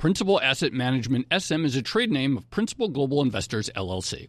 Principal Asset Management SM is a trade name of Principal Global Investors LLC.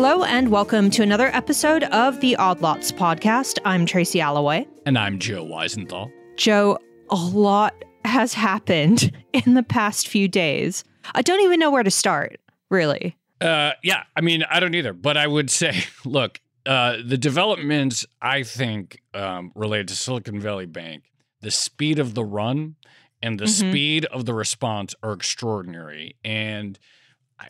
Hello and welcome to another episode of the Odd Lots podcast. I'm Tracy Alloway. And I'm Joe Weisenthal. Joe, a lot has happened in the past few days. I don't even know where to start, really. Uh, yeah, I mean, I don't either, but I would say, look, uh, the developments I think um, related to Silicon Valley Bank, the speed of the run and the mm-hmm. speed of the response are extraordinary. And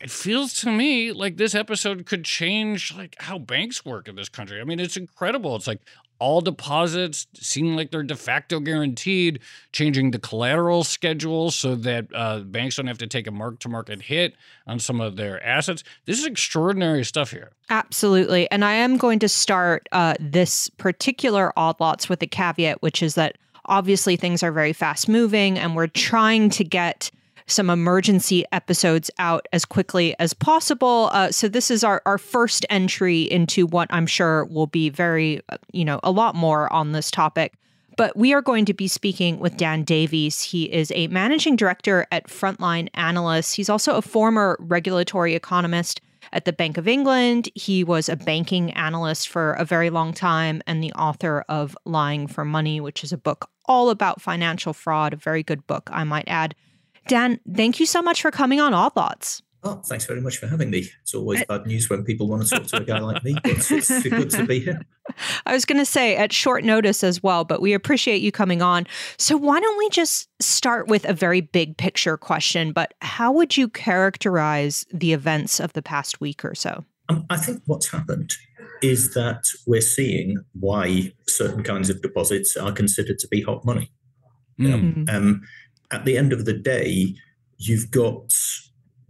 it feels to me like this episode could change like how banks work in this country. I mean, it's incredible. It's like all deposits seem like they're de facto guaranteed, changing the collateral schedule so that uh, banks don't have to take a mark to market hit on some of their assets. This is extraordinary stuff here. Absolutely. And I am going to start uh, this particular odd lots with a caveat, which is that obviously things are very fast moving and we're trying to get some emergency episodes out as quickly as possible. Uh, so this is our, our first entry into what I'm sure will be very, uh, you know, a lot more on this topic. But we are going to be speaking with Dan Davies. He is a managing director at Frontline Analysts. He's also a former regulatory economist at the Bank of England. He was a banking analyst for a very long time and the author of Lying for Money, which is a book all about financial fraud, a very good book, I might add. Dan, thank you so much for coming on Odd Lots. Oh, thanks very much for having me. It's always bad news when people want to talk to a guy like me, but it's, it's good to be here. I was going to say at short notice as well, but we appreciate you coming on. So, why don't we just start with a very big picture question? But how would you characterize the events of the past week or so? Um, I think what's happened is that we're seeing why certain kinds of deposits are considered to be hot money. Mm. Um, at the end of the day, you've got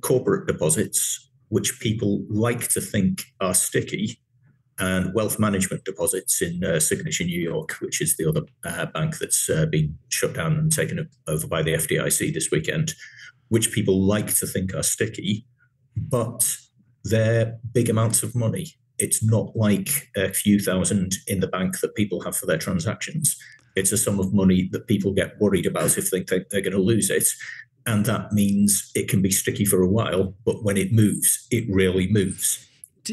corporate deposits, which people like to think are sticky, and wealth management deposits in uh, Signature New York, which is the other uh, bank that's uh, been shut down and taken over by the FDIC this weekend, which people like to think are sticky, but they're big amounts of money. It's not like a few thousand in the bank that people have for their transactions. It's a sum of money that people get worried about if they think they're going to lose it. And that means it can be sticky for a while, but when it moves, it really moves.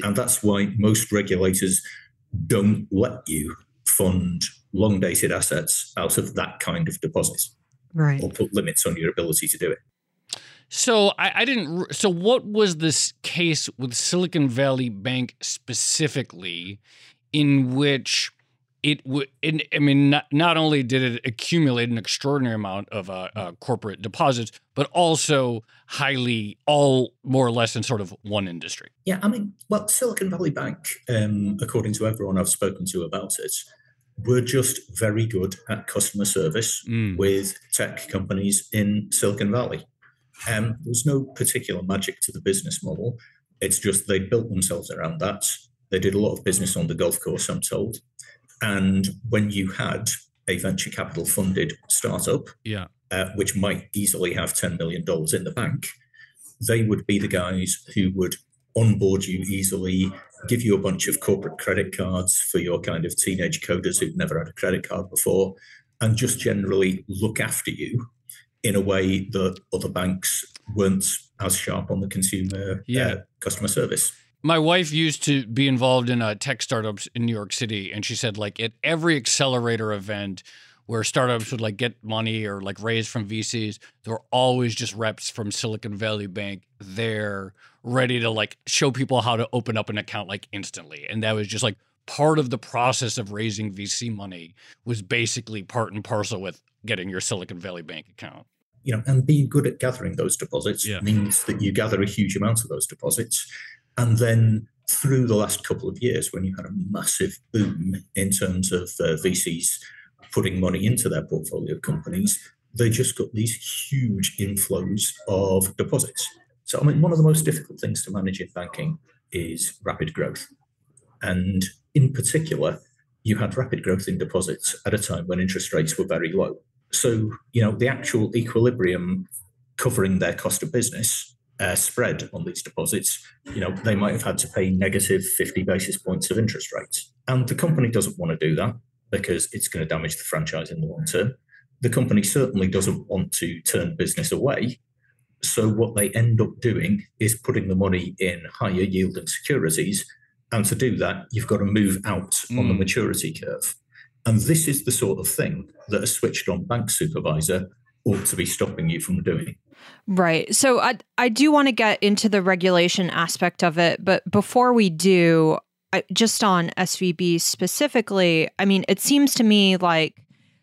And that's why most regulators don't let you fund long dated assets out of that kind of deposit. Right. Or put limits on your ability to do it. So I, I, didn't. So what was this case with Silicon Valley Bank specifically, in which it would i mean not, not only did it accumulate an extraordinary amount of uh, uh, corporate deposits but also highly all more or less in sort of one industry. Yeah i mean well silicon valley bank um, according to everyone i've spoken to about it were just very good at customer service mm. with tech companies in silicon valley. Um, there was no particular magic to the business model. It's just they built themselves around that. They did a lot of business on the golf course i'm told and when you had a venture capital funded startup, yeah. Uh, which might easily have $10 million in the bank, they would be the guys who would onboard you easily, give you a bunch of corporate credit cards for your kind of teenage coders who've never had a credit card before, and just generally look after you in a way that other banks weren't as sharp on the consumer yeah. uh, customer service. My wife used to be involved in uh, tech startups in New York City, and she said like at every accelerator event where startups would like get money or like raise from VCs, there were always just reps from Silicon Valley Bank there ready to like show people how to open up an account like instantly. And that was just like part of the process of raising VC money was basically part and parcel with getting your Silicon Valley Bank account. You know, and being good at gathering those deposits yeah. means that you gather a huge amount of those deposits. And then through the last couple of years, when you had a massive boom in terms of uh, VCs putting money into their portfolio companies, they just got these huge inflows of deposits. So, I mean, one of the most difficult things to manage in banking is rapid growth. And in particular, you had rapid growth in deposits at a time when interest rates were very low. So, you know, the actual equilibrium covering their cost of business uh, spread on these deposits, you know, they might have had to pay negative 50 basis points of interest rates. And the company doesn't want to do that because it's going to damage the franchise in the long term. The company certainly doesn't want to turn business away. So, what they end up doing is putting the money in higher yielding securities. And to do that, you've got to move out mm. on the hmm. maturity curve. And this is the sort of thing that a switched on bank supervisor ought to be stopping you from doing. Right. So I I do want to get into the regulation aspect of it, but before we do, just on SVB specifically, I mean, it seems to me like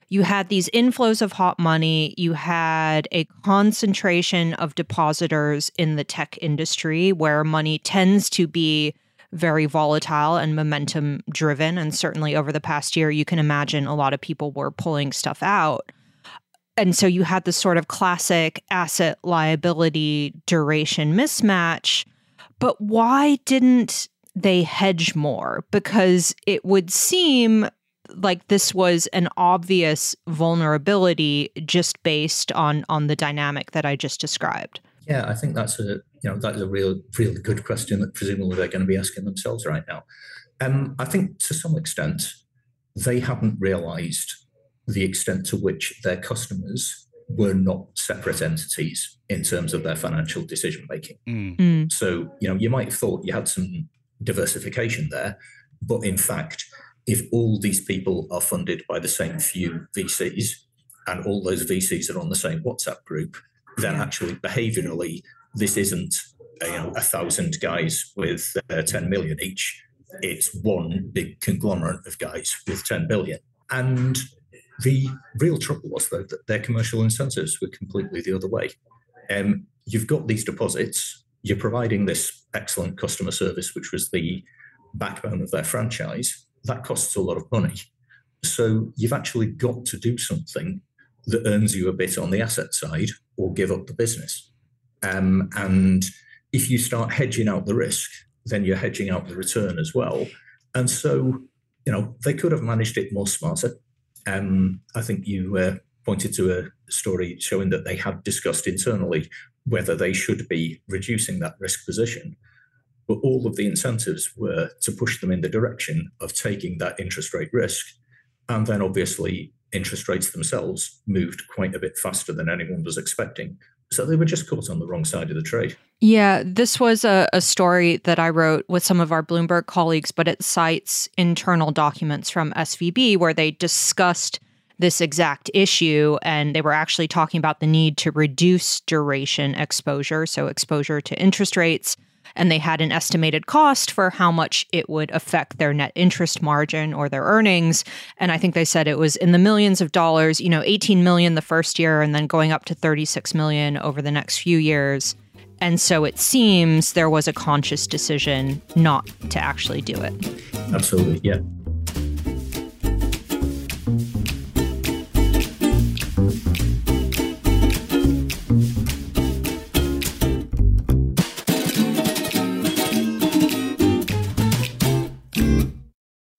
you had these inflows of hot money, you had a concentration of depositors in the tech industry where money tends to be very volatile and momentum driven. And certainly over the past year, you can imagine a lot of people were pulling stuff out. And so you had this sort of classic asset liability duration mismatch. But why didn't they hedge more because it would seem like this was an obvious vulnerability just based on on the dynamic that I just described. Yeah, I think that's a you know that is a real really good question that presumably they're going to be asking themselves right now. Um, I think to some extent they haven't realised the extent to which their customers were not separate entities in terms of their financial decision making. Mm. Mm. So you know you might have thought you had some diversification there. But in fact, if all these people are funded by the same few VCs and all those VCs are on the same WhatsApp group, then actually behaviorally, this isn't you know a thousand guys with uh, 10 million each. It's one big conglomerate of guys with 10 billion. And the real trouble was though that their commercial incentives were completely the other way. Um, you've got these deposits you're providing this excellent customer service, which was the backbone of their franchise. That costs a lot of money. So you've actually got to do something that earns you a bit on the asset side or give up the business. Um, and if you start hedging out the risk, then you're hedging out the return as well. And so, you know, they could have managed it more smarter. Um, I think you uh, pointed to a story showing that they had discussed internally whether they should be reducing that risk position. But all of the incentives were to push them in the direction of taking that interest rate risk. And then obviously, interest rates themselves moved quite a bit faster than anyone was expecting. So they were just caught on the wrong side of the trade. Yeah, this was a, a, story that I wrote with some of our Bloomberg colleagues, but it cites internal documents from SVB where they discussed this exact issue. And they were actually talking about the need to reduce duration exposure, so exposure to interest rates. And they had an estimated cost for how much it would affect their net interest margin or their earnings. And I think they said it was in the millions of dollars, you know, 18 million the first year and then going up to 36 million over the next few years. And so it seems there was a conscious decision not to actually do it. Absolutely. Yeah.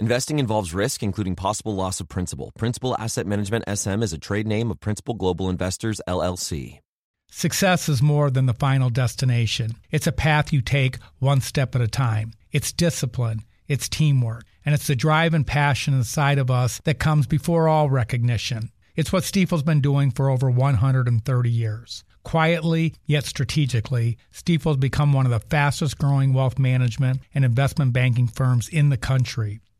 Investing involves risk, including possible loss of principal. Principal Asset Management SM is a trade name of Principal Global Investors, LLC. Success is more than the final destination. It's a path you take one step at a time. It's discipline, it's teamwork, and it's the drive and passion inside of us that comes before all recognition. It's what Stifel's been doing for over 130 years. Quietly, yet strategically, Stifel's become one of the fastest growing wealth management and investment banking firms in the country.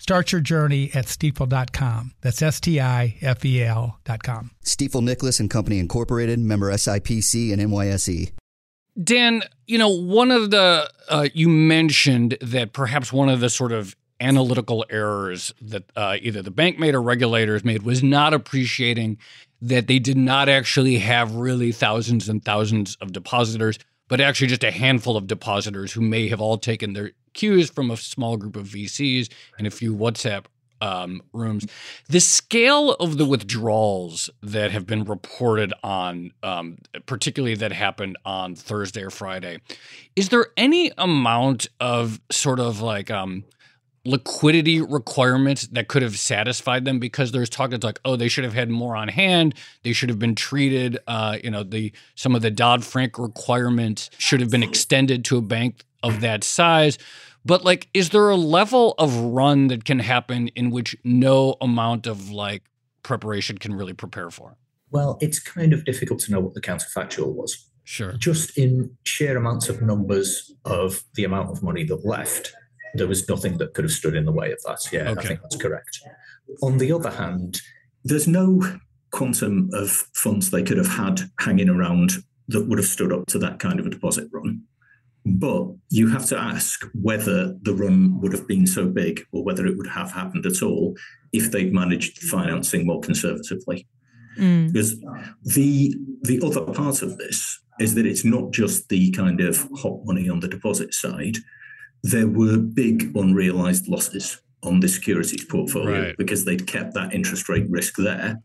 Start your journey at stifel.com. That's S T I F E L.com. Stifel Nicolaus and Company Incorporated, member SIPC and NYSE. Dan, you know, one of the, uh, you mentioned that perhaps one of the sort of analytical errors that uh, either the bank made or regulators made was not appreciating that they did not actually have really thousands and thousands of depositors, but actually just a handful of depositors who may have all taken their cues from a small group of VCs and a few WhatsApp um, rooms. The scale of the withdrawals that have been reported on, um, particularly that happened on Thursday or Friday, is there any amount of sort of like um, liquidity requirements that could have satisfied them because there's talk it's like oh they should have had more on hand. They should have been treated uh, you know the some of the dodd-frank requirements should have been extended to a bank of that size. But like is there a level of run that can happen in which no amount of like preparation can really prepare for? Well it's kind of difficult to know what the counterfactual was. Sure. Just in sheer amounts of numbers of the amount of money that left there was nothing that could have stood in the way of that. Yeah, okay. I think that's correct. On the other hand, there's no quantum of funds they could have had hanging around that would have stood up to that kind of a deposit run. But you have to ask whether the run would have been so big or whether it would have happened at all if they'd managed financing more conservatively. Mm. Because the the other part of this is that it's not just the kind of hot money on the deposit side there were big unrealized losses on the securities portfolio right. because they'd kept that interest rate risk there.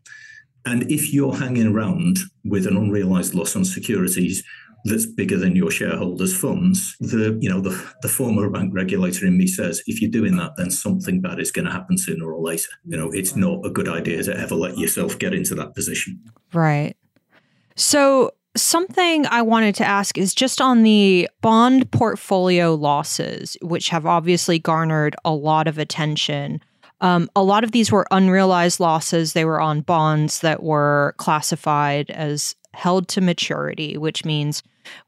And if you're hanging around with an unrealized loss on securities that's bigger than your shareholders' funds, the you know the, the former bank regulator in me says if you're doing that, then something bad is going to happen sooner or later. You know, it's not a good idea to ever let yourself get into that position. Right. So Something I wanted to ask is just on the bond portfolio losses, which have obviously garnered a lot of attention. Um, a lot of these were unrealized losses. They were on bonds that were classified as held to maturity, which means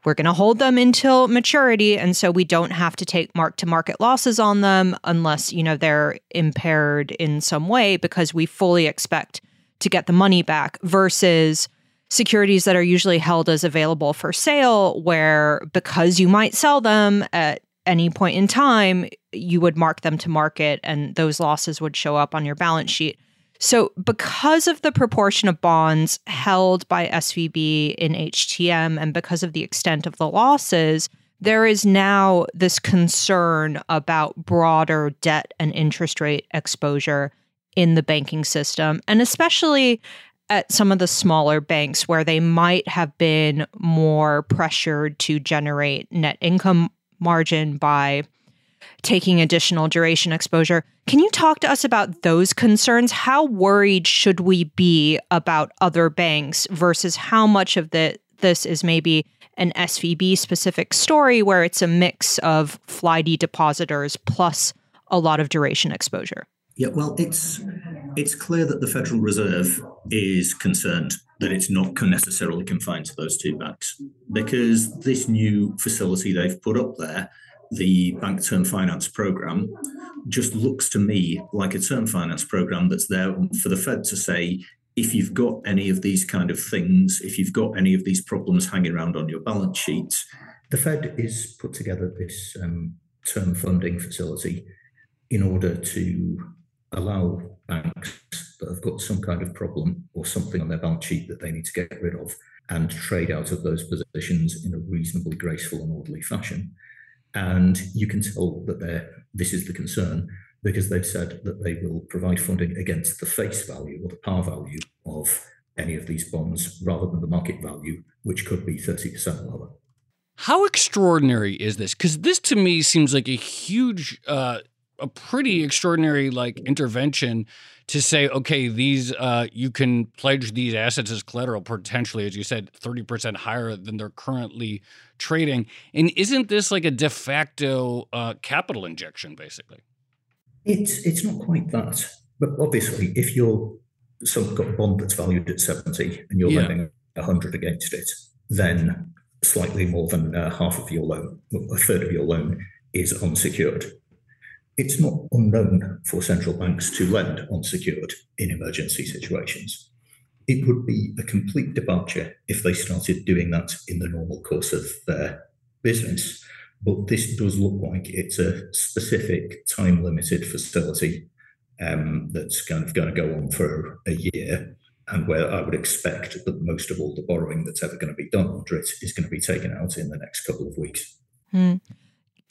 we're going to hold them until maturity. And so we don't have to take mark to market losses on them unless, you know, they're impaired in some way because we fully expect to get the money back versus securities that are usually held as available for sale, where because you might sell them at any point in time, you would mark them to market and those losses would show up on your balance sheet. So, because of the proportion of bonds held by SVB in HTM and because of the extent of the losses, there is now this concern about broader debt and interest rate exposure in the banking system. And especially at some of the smaller banks where they might have been more pressured to generate net income margin by taking additional duration exposure. Can you talk to us about those concerns? How worried should we be about other banks versus how much of the this is maybe an SVB specific story where it's a mix of flighty depositors plus a lot of duration exposure? Yeah, well, it's it's clear that the Federal Reserve is concerned that it's not necessarily confined to those two banks. Because this new facility they've put up there, the Bank Term Finance Program, just looks to me like a term finance program that's there for the Fed to say, if you've got any of these kind of things, if you've got any of these problems hanging around on your balance sheets, the Fed is put together this um, term funding facility in order to allow banks that have got some kind of problem or something on their balance sheet that they need to get rid of and trade out of those positions in a reasonably graceful and orderly fashion. And you can tell that this is the concern because they've said that they will provide funding against the face value or the par value of any of these bonds rather than the market value, which could be 30% lower. How extraordinary is this? Because this to me seems like a huge, uh, a pretty extraordinary like intervention to say, okay, these uh, you can pledge these assets as collateral potentially, as you said, thirty percent higher than they're currently trading. And isn't this like a de facto uh, capital injection, basically? It's it's not quite that, but obviously, if you're some got a bond that's valued at seventy and you're yeah. lending hundred against it, then slightly more than uh, half of your loan, a third of your loan, is unsecured it's not unknown for central banks to lend unsecured in emergency situations. It would be a complete departure if they started doing that in the normal course of their business. But this does look like it's a specific time limited facility um, that's kind of going to go on for a year, and where I would expect that most of all the borrowing that's ever going to be done under it is going to be taken out in the next couple of weeks. Hmm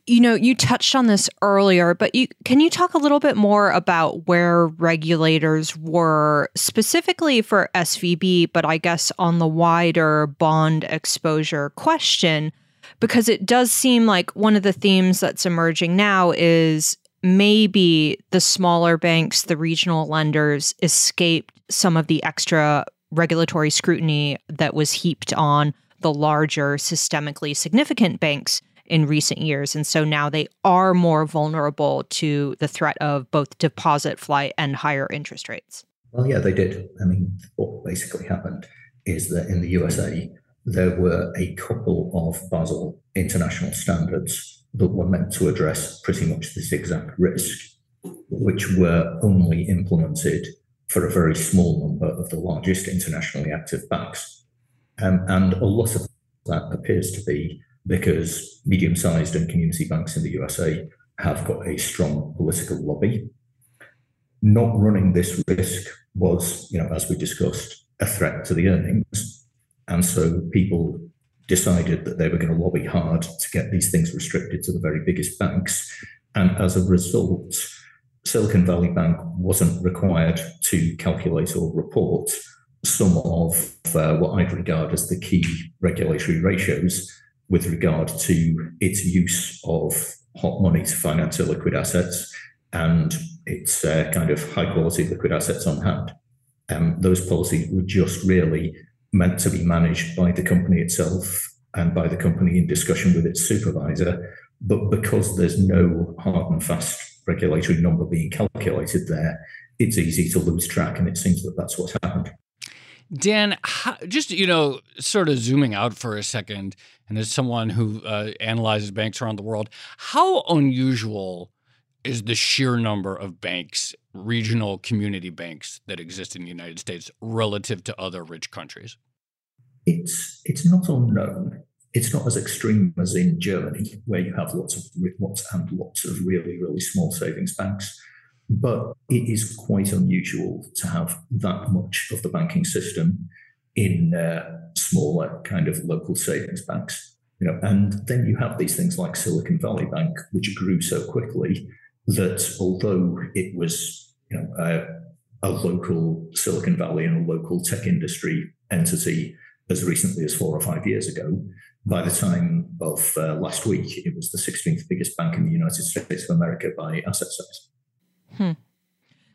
you know, you touched on this earlier, but you, can you talk a little bit more about where regulators were specifically for SVB, but I guess on the wider bond exposure question? Because it does seem like one of the themes that's emerging now is maybe the smaller banks, the regional lenders, escaped some of the extra regulatory scrutiny that was heaped on the larger systemically significant banks in recent years. And so now they are more vulnerable to the threat of both deposit flight and higher interest rates. Well, yeah, they did. I mean, what basically happened is that in the USA, there were a couple of Basel international standards that were meant to address pretty much this exact risk, which were only implemented for a very small number of the largest internationally active banks. Um, and a lot of that appears to be because medium sized and community banks in the USA have got a strong political lobby. Not running this risk was, you know, as we discussed, a threat to the earnings. And so people decided that they were going to lobby hard to get these things restricted to the very biggest banks. And as a result, Silicon Valley Bank wasn't required to calculate or report some of uh, what I'd regard as the key regulatory ratios with regard to its use of hot money to finance illiquid assets and its uh, kind of high quality liquid assets on hand. Um, those policies were just really meant to be managed by the company itself and by the company in discussion with its supervisor. But because there's no hard and fast regulatory number being calculated there, it's easy to lose track. And it seems that that's what's happened. Dan, how, just you know, sort of zooming out for a second, and as someone who uh, analyzes banks around the world, how unusual is the sheer number of banks, regional community banks that exist in the United States relative to other rich countries? It's it's not unknown. It's not as extreme as in Germany, where you have lots of lots and lots of really really small savings banks. But it is quite unusual to have that much of the banking system in uh, smaller kind of local savings banks. You know, and then you have these things like Silicon Valley Bank, which grew so quickly that although it was you know a, a local Silicon Valley and a local tech industry entity as recently as four or five years ago, by the time of uh, last week, it was the 16th biggest bank in the United States of America by asset size. Hmm.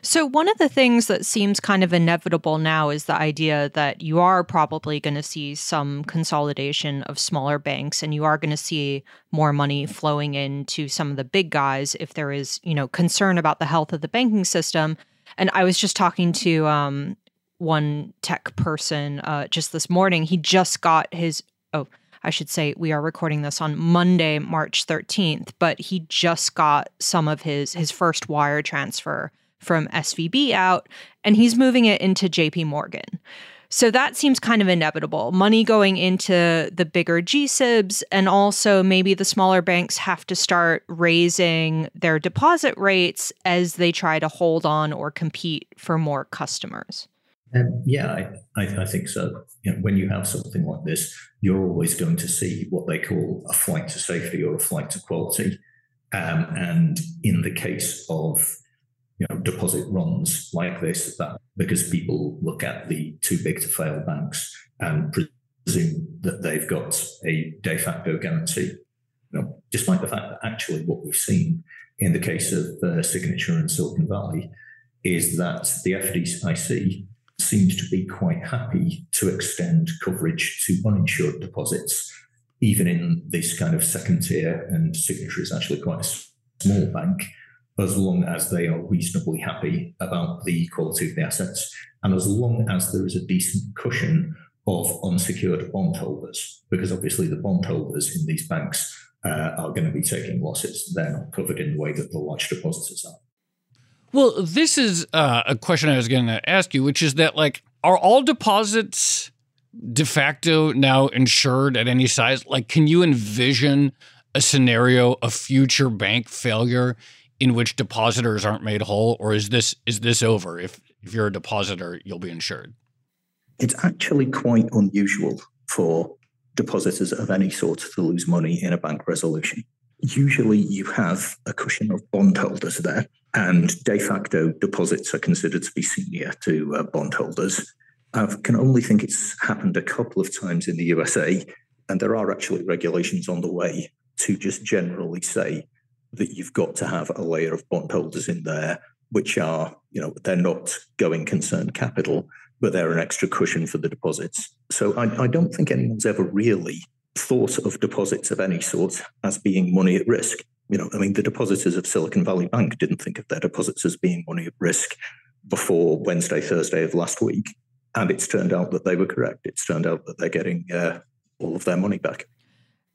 So, one of the things that seems kind of inevitable now is the idea that you are probably going to see some consolidation of smaller banks and you are going to see more money flowing into some of the big guys if there is, you know, concern about the health of the banking system. And I was just talking to um, one tech person uh, just this morning. He just got his, oh, I should say we are recording this on Monday, March 13th, but he just got some of his his first wire transfer from SVB out and he's moving it into JP Morgan. So that seems kind of inevitable. Money going into the bigger GSIBs, and also maybe the smaller banks have to start raising their deposit rates as they try to hold on or compete for more customers. Um, yeah, I, I, I, think so. You know, when you have something like this, you're always going to see what they call a flight to safety or a flight to quality. Um, and in the case of you know deposit runs like this, that because people look at the too big to fail banks and presume that they've got a de facto guarantee. You know, despite the fact that actually what we've seen in the case of uh, Signature and Silicon Valley is that the FDIC seems to be quite happy to extend coverage to uninsured deposits, even in this kind of second tier, and Signature is actually quite a small bank, as long as they are reasonably happy about the quality of the assets, and as long as there is a decent cushion of unsecured bondholders, because obviously the bondholders in these banks uh, are going to be taking losses. They're not covered in the way that the large depositors are. Well, this is uh, a question I was going to ask you, which is that like, are all deposits de facto now insured at any size? Like, can you envision a scenario of future bank failure in which depositors aren't made whole, or is this is this over? If if you're a depositor, you'll be insured. It's actually quite unusual for depositors of any sort to lose money in a bank resolution. Usually, you have a cushion of bondholders there and de facto deposits are considered to be senior to uh, bondholders. I can only think it's happened a couple of times in the USA, and there are actually regulations on the way to just generally say that you've got to have a layer of bondholders in there, which are, you know, they're not going concern capital, but they're an extra cushion for the deposits. So I, I don't think anyone's ever really thought of deposits of any sort as being money at risk you know, I mean, the depositors of Silicon Valley Bank didn't think of their deposits as being money at risk before Wednesday, Thursday of last week. And it's turned out that they were correct. It's turned out that they're getting uh, all of their money back.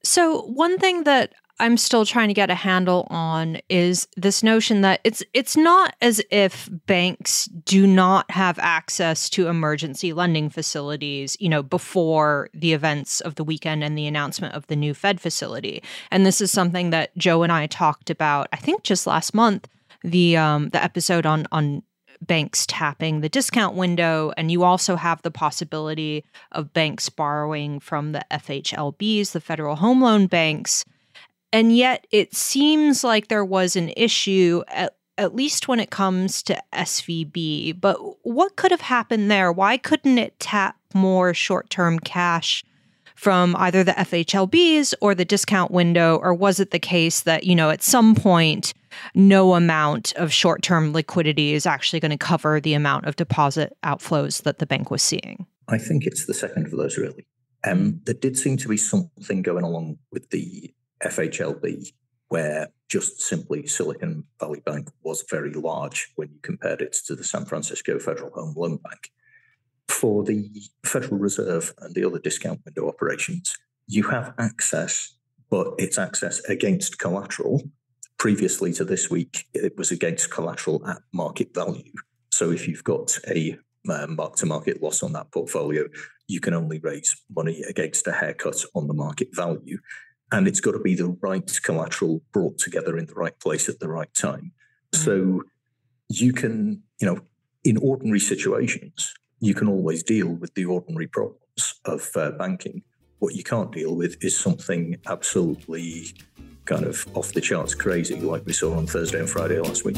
So, one thing that I'm still trying to get a handle on is this notion that it's it's not as if banks do not have access to emergency lending facilities, you know, before the events of the weekend and the announcement of the new Fed facility. And this is something that Joe and I talked about, I think just last month, the um the episode on on banks tapping the discount window and you also have the possibility of banks borrowing from the FHLBs, the Federal Home Loan Banks and yet it seems like there was an issue at, at least when it comes to SVB. But what could have happened there? Why couldn't it tap more short-term cash from either the FHLBs or the discount window or was it the case that, you know, at some point no amount of short-term liquidity is actually going to cover the amount of deposit outflows that the bank was seeing? I think it's the second of those really. Um, there did seem to be something going along with the FHLB, where just simply Silicon Valley Bank was very large when you compared it to the San Francisco Federal Home Loan Bank. For the Federal Reserve and the other discount window operations, you have access, but it's access against collateral. Previously to this week, it was against collateral at market value. So if you've got a uh, mark to market loss on that portfolio, you can only raise money against a haircut on the market value and it's got to be the right collateral brought together in the right place at the right time. Mm-hmm. So you can, you know, in ordinary situations, you can always deal with the ordinary problems of uh, banking. What you can't deal with is something absolutely kind of off the charts crazy like we saw on Thursday and Friday last week.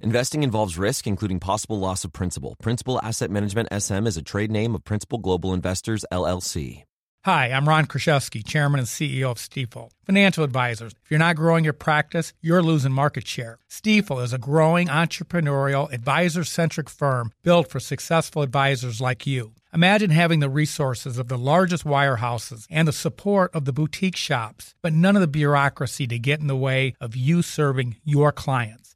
Investing involves risk, including possible loss of principal. Principal Asset Management SM is a trade name of Principal Global Investors, LLC. Hi, I'm Ron Kruszewski, Chairman and CEO of Stifel. Financial advisors, if you're not growing your practice, you're losing market share. Stifel is a growing entrepreneurial, advisor centric firm built for successful advisors like you. Imagine having the resources of the largest wirehouses and the support of the boutique shops, but none of the bureaucracy to get in the way of you serving your clients.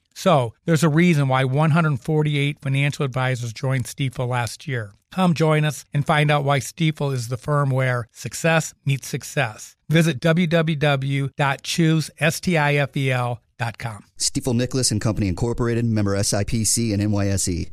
So there's a reason why 148 financial advisors joined Stifel last year. Come join us and find out why Stifel is the firm where success meets success. Visit www.choosestifel.com. Stifel Nicolaus and Company Incorporated, member SIPC and NYSE.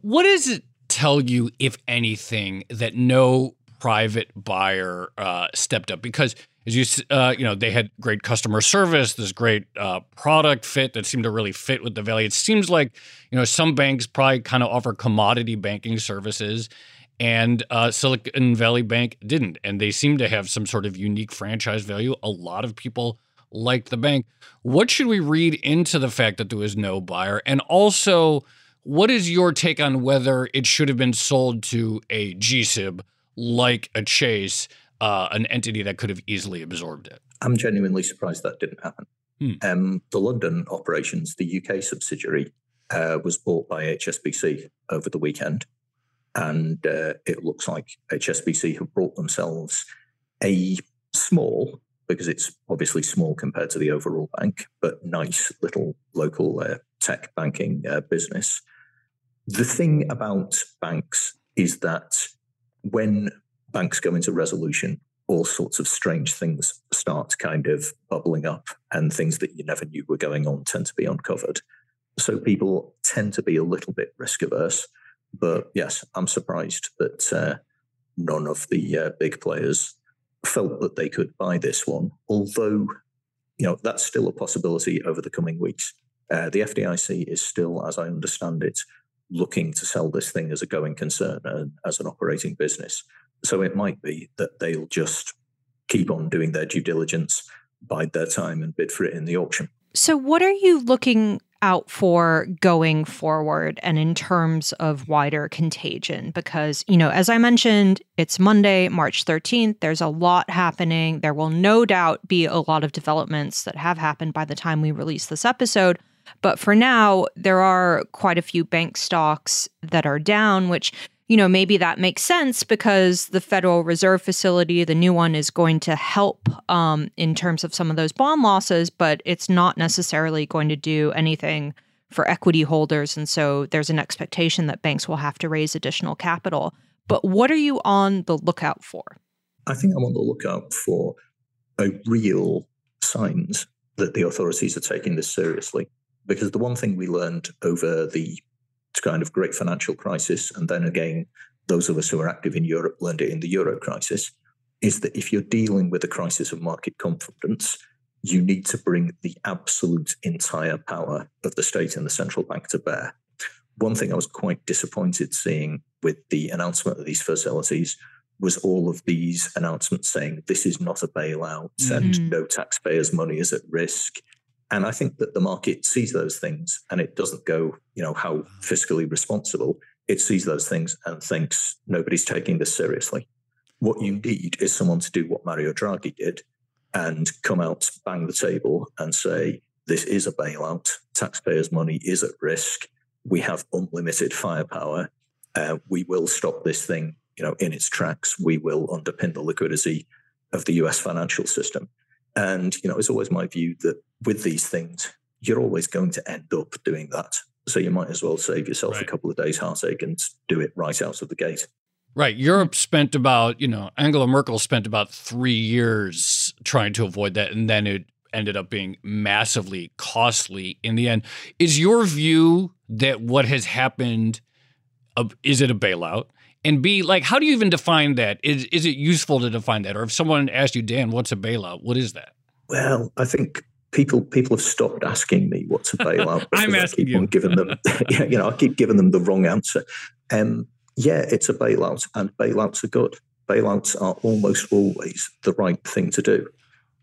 What does it tell you, if anything, that no private buyer uh, stepped up? Because as you uh, you know they had great customer service this great uh, product fit that seemed to really fit with the valley it seems like you know some banks probably kind of offer commodity banking services and uh, silicon valley bank didn't and they seem to have some sort of unique franchise value. A lot of people liked the bank. What should we read into the fact that there was no buyer? And also what is your take on whether it should have been sold to a GSIB like a Chase uh, an entity that could have easily absorbed it. I'm genuinely surprised that didn't happen. Hmm. Um, the London operations, the UK subsidiary, uh, was bought by HSBC over the weekend. And uh, it looks like HSBC have brought themselves a small, because it's obviously small compared to the overall bank, but nice little local uh, tech banking uh, business. The thing about banks is that when banks go into resolution, all sorts of strange things start kind of bubbling up, and things that you never knew were going on tend to be uncovered. So people tend to be a little bit risk averse. But yes, I'm surprised that uh, none of the uh, big players felt that they could buy this one, although you know that's still a possibility over the coming weeks. Uh, the FDIC is still, as I understand it, looking to sell this thing as a going concern and as an operating business. So it might be that they'll just keep on doing their due diligence, bide their time, and bid for it in the auction. So, what are you looking out for going forward and in terms of wider contagion? Because, you know, as I mentioned, it's Monday, March 13th. There's a lot happening. There will no doubt be a lot of developments that have happened by the time we release this episode. But for now, there are quite a few bank stocks that are down, which you know, maybe that makes sense because the Federal Reserve facility, the new one, is going to help um, in terms of some of those bond losses, but it's not necessarily going to do anything for equity holders. And so there's an expectation that banks will have to raise additional capital. But what are you on the lookout for? I think I'm on the lookout for a real signs that the authorities are taking this seriously. Because the one thing we learned over the kind of great financial crisis, and then again, those of us who are active in Europe learned it in the euro crisis, is that if you're dealing with a crisis of market confidence, you need to bring the absolute entire power of the state and the central bank to bear. One thing I was quite disappointed seeing with the announcement of these facilities was all of these announcements saying this is not a bailout mm-hmm. and no taxpayers' money is at risk. And I think that the market sees those things and it doesn't go, you know, how fiscally responsible. It sees those things and thinks nobody's taking this seriously. What you need is someone to do what Mario Draghi did and come out, bang the table, and say, this is a bailout. Taxpayers' money is at risk. We have unlimited firepower. Uh, we will stop this thing, you know, in its tracks. We will underpin the liquidity of the US financial system. And, you know, it's always my view that with these things, you're always going to end up doing that. So you might as well save yourself right. a couple of days heartache and do it right out of the gate. Right. Europe spent about, you know, Angela Merkel spent about three years trying to avoid that. And then it ended up being massively costly in the end. Is your view that what has happened, uh, is it a bailout? And B, like, how do you even define that? Is is it useful to define that? Or if someone asked you, Dan, what's a bailout? What is that? Well, I think people people have stopped asking me what's a bailout. I'm asking I keep you. On giving them, you know, I keep giving them the wrong answer. Um, yeah, it's a bailout, and bailouts are good. Bailouts are almost always the right thing to do.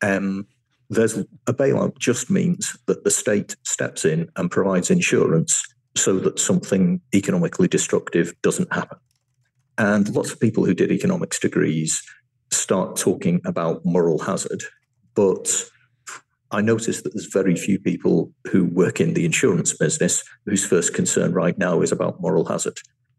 Um, there's a bailout just means that the state steps in and provides insurance so that something economically destructive doesn't happen. And lots of people who did economics degrees start talking about moral hazard. But I notice that there's very few people who work in the insurance business whose first concern right now is about moral hazard.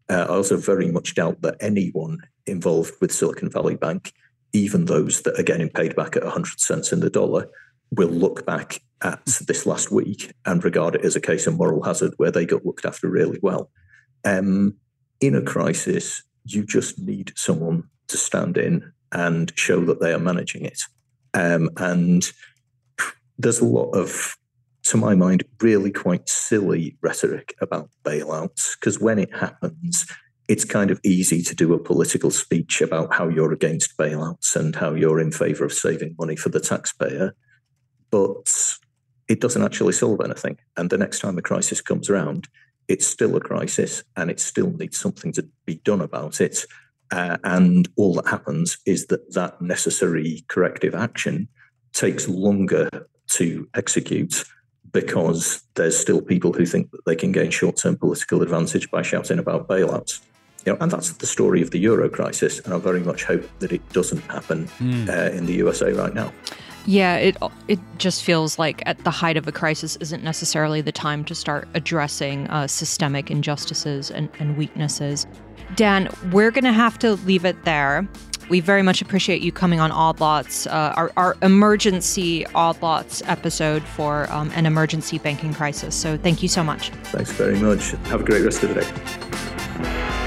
Uh, I also very much doubt that anyone involved with Silicon Valley Bank, even those that are getting paid back at 100 cents in the dollar, will look back at this last week and regard it as a case of moral hazard where they got looked after really well. Um, in a crisis, you just need someone to stand in and show that they are managing it. Um, and there's a lot of, to my mind, really quite silly rhetoric about bailouts because when it happens, it's kind of easy to do a political speech about how you're against bailouts and how you're in favor of saving money for the taxpayer. But it doesn't actually solve anything. And the next time a crisis comes around, it's still a crisis and it still needs something to be done about it. Uh, and all that happens is that that necessary corrective action takes longer to execute because there's still people who think that they can gain short-term political advantage by shouting about bailouts. You know, and that's the story of the euro crisis. And I very much hope that it doesn't happen mm. uh, in the USA right now. Yeah, it it just feels like at the height of a crisis isn't necessarily the time to start addressing uh, systemic injustices and, and weaknesses. Dan, we're going to have to leave it there. We very much appreciate you coming on Odd Lots, uh, our, our emergency Odd Lots episode for um, an emergency banking crisis. So thank you so much. Thanks very much. Have a great rest of the day.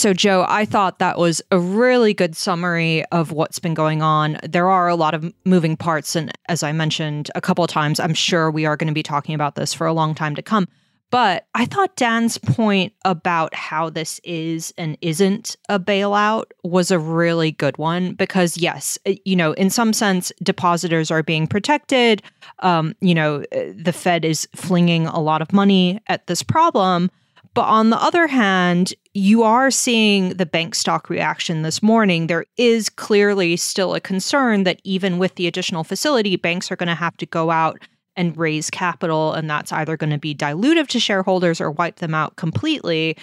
So, Joe, I thought that was a really good summary of what's been going on. There are a lot of moving parts. And as I mentioned a couple of times, I'm sure we are going to be talking about this for a long time to come. But I thought Dan's point about how this is and isn't a bailout was a really good one because, yes, you know, in some sense, depositors are being protected. Um, you know, the Fed is flinging a lot of money at this problem. But on the other hand, you are seeing the bank stock reaction this morning. There is clearly still a concern that even with the additional facility, banks are going to have to go out and raise capital, and that's either going to be dilutive to shareholders or wipe them out completely.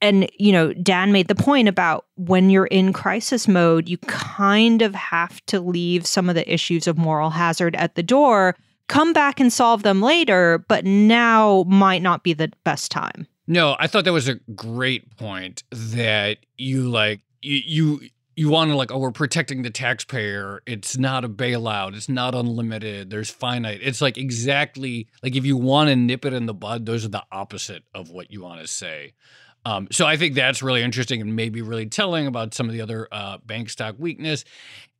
And, you know, Dan made the point about when you're in crisis mode, you kind of have to leave some of the issues of moral hazard at the door, come back and solve them later, but now might not be the best time. No, I thought that was a great point that you like you you, you want to like oh we're protecting the taxpayer. It's not a bailout. It's not unlimited. There's finite. It's like exactly like if you want to nip it in the bud, those are the opposite of what you want to say. Um, so I think that's really interesting and maybe really telling about some of the other uh, bank stock weakness.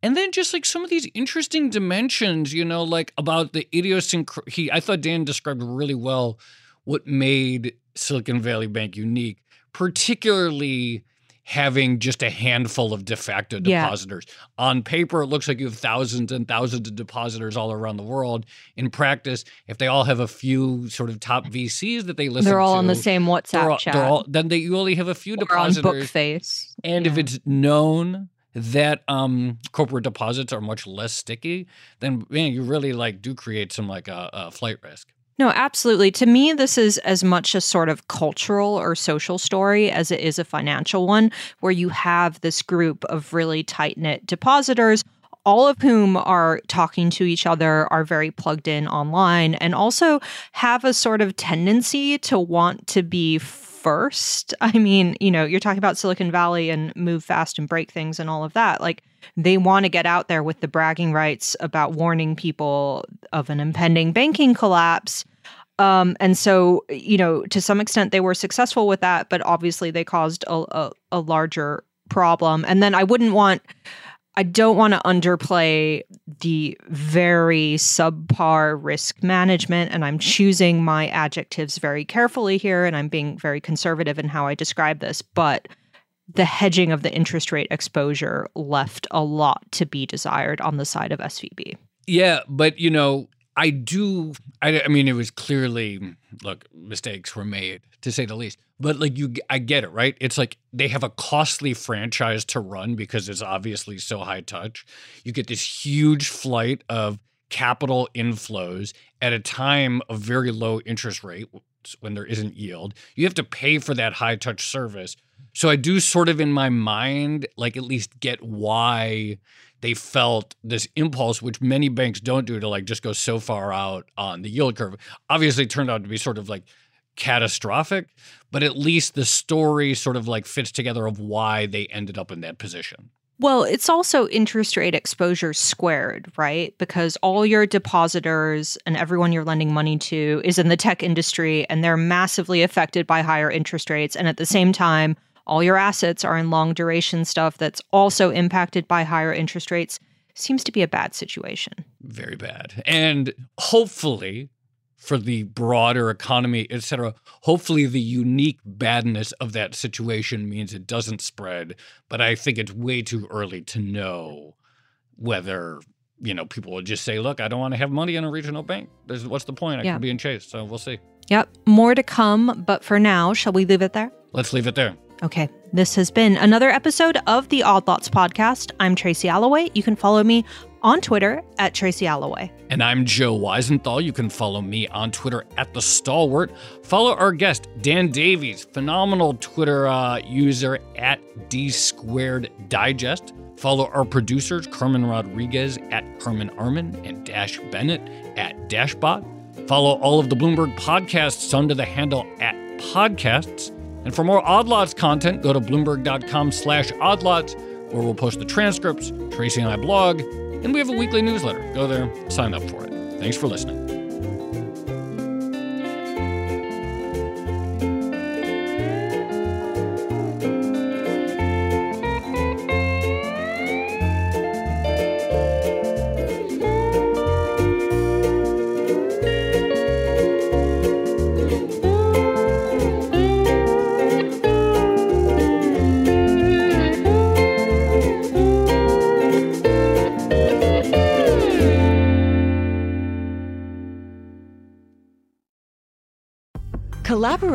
And then just like some of these interesting dimensions, you know, like about the idiosyncrasy. I thought Dan described really well what made Silicon Valley Bank unique, particularly having just a handful of de facto depositors. Yeah. On paper, it looks like you have thousands and thousands of depositors all around the world. In practice, if they all have a few sort of top VCs that they listen they're all to, on the same WhatsApp all, chat. All, then they, you only have a few or depositors. Bookface. And yeah. if it's known that um, corporate deposits are much less sticky, then man, you really like do create some like a, a flight risk. No, absolutely. To me, this is as much a sort of cultural or social story as it is a financial one, where you have this group of really tight knit depositors, all of whom are talking to each other, are very plugged in online, and also have a sort of tendency to want to be first. I mean, you know, you're talking about Silicon Valley and move fast and break things and all of that. Like, they want to get out there with the bragging rights about warning people of an impending banking collapse. Um, and so, you know, to some extent, they were successful with that, but obviously they caused a, a, a larger problem. And then I wouldn't want, I don't want to underplay the very subpar risk management. And I'm choosing my adjectives very carefully here, and I'm being very conservative in how I describe this. But the hedging of the interest rate exposure left a lot to be desired on the side of SVB. Yeah, but you know, I do. I, I, mean, it was clearly look mistakes were made to say the least. But like you, I get it, right? It's like they have a costly franchise to run because it's obviously so high touch. You get this huge flight of capital inflows at a time of very low interest rate when there isn't yield. You have to pay for that high touch service. So I do sort of in my mind, like at least get why they felt this impulse, which many banks don't do, to like just go so far out on the yield curve. Obviously, turned out to be sort of like catastrophic, but at least the story sort of like fits together of why they ended up in that position. Well, it's also interest rate exposure squared, right? Because all your depositors and everyone you're lending money to is in the tech industry and they're massively affected by higher interest rates. And at the same time, all your assets are in long duration stuff that's also impacted by higher interest rates. Seems to be a bad situation. Very bad. And hopefully, for the broader economy, et cetera. Hopefully, the unique badness of that situation means it doesn't spread. But I think it's way too early to know whether you know people will just say, "Look, I don't want to have money in a regional bank. There's, what's the point? I yeah. could be in Chase." So we'll see. Yep, more to come. But for now, shall we leave it there? Let's leave it there. Okay, this has been another episode of the Odd Lots podcast. I'm Tracy Alloway. You can follow me on Twitter at Tracy Alloway. And I'm Joe Weisenthal. You can follow me on Twitter at The Stalwart. Follow our guest, Dan Davies, phenomenal Twitter uh, user at D Squared Digest. Follow our producers, Carmen Rodriguez at Carmen Armen and Dash Bennett at Dashbot. Follow all of the Bloomberg podcasts under the handle at podcasts. And for more Odd Lots content, go to bloomberg.com slash oddlots, where we'll post the transcripts, Tracy and I blog, and we have a weekly newsletter. Go there, sign up for it. Thanks for listening.